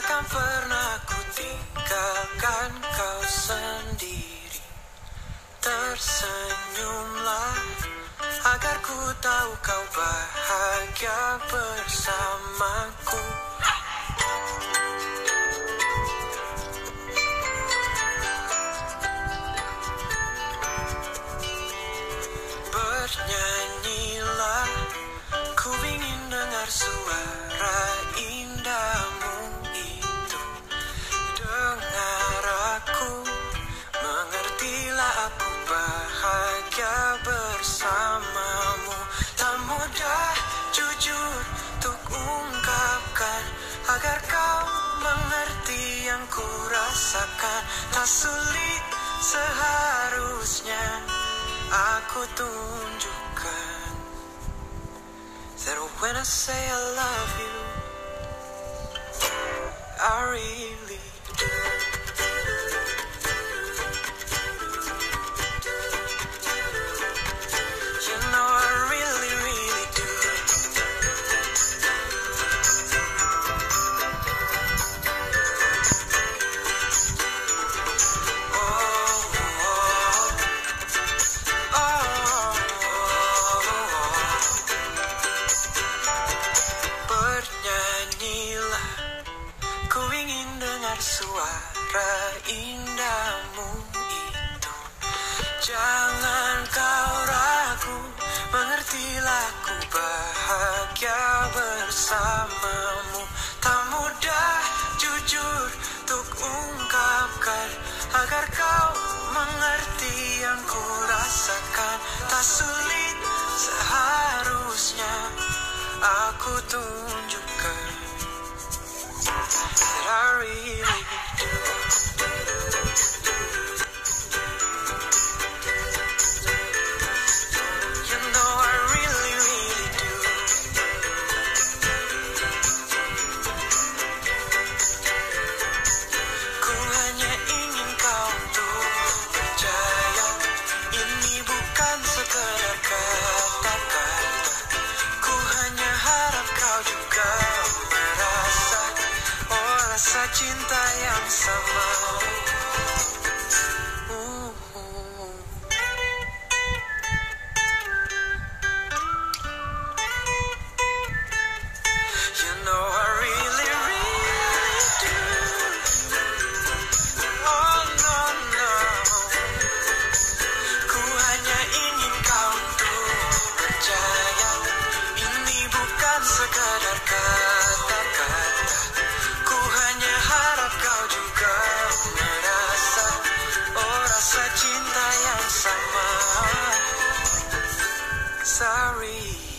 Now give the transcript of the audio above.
takkan pernah ku tinggalkan kau sendiri. Tersenyumlah agar ku tahu kau bahagia bersamaku. Bernyanyilah Sulit seharusnya aku tunjukkan. That when I say I love you I really suara indahmu itu. Jangan kau ragu Mengertilah ku bahagia bersamamu. Tak mudah jujur untuk ungkapkan Agar kau mengerti yang ku rasakan. Tak sulit seharusnya aku tunjukkan cinta yang sama. sorry.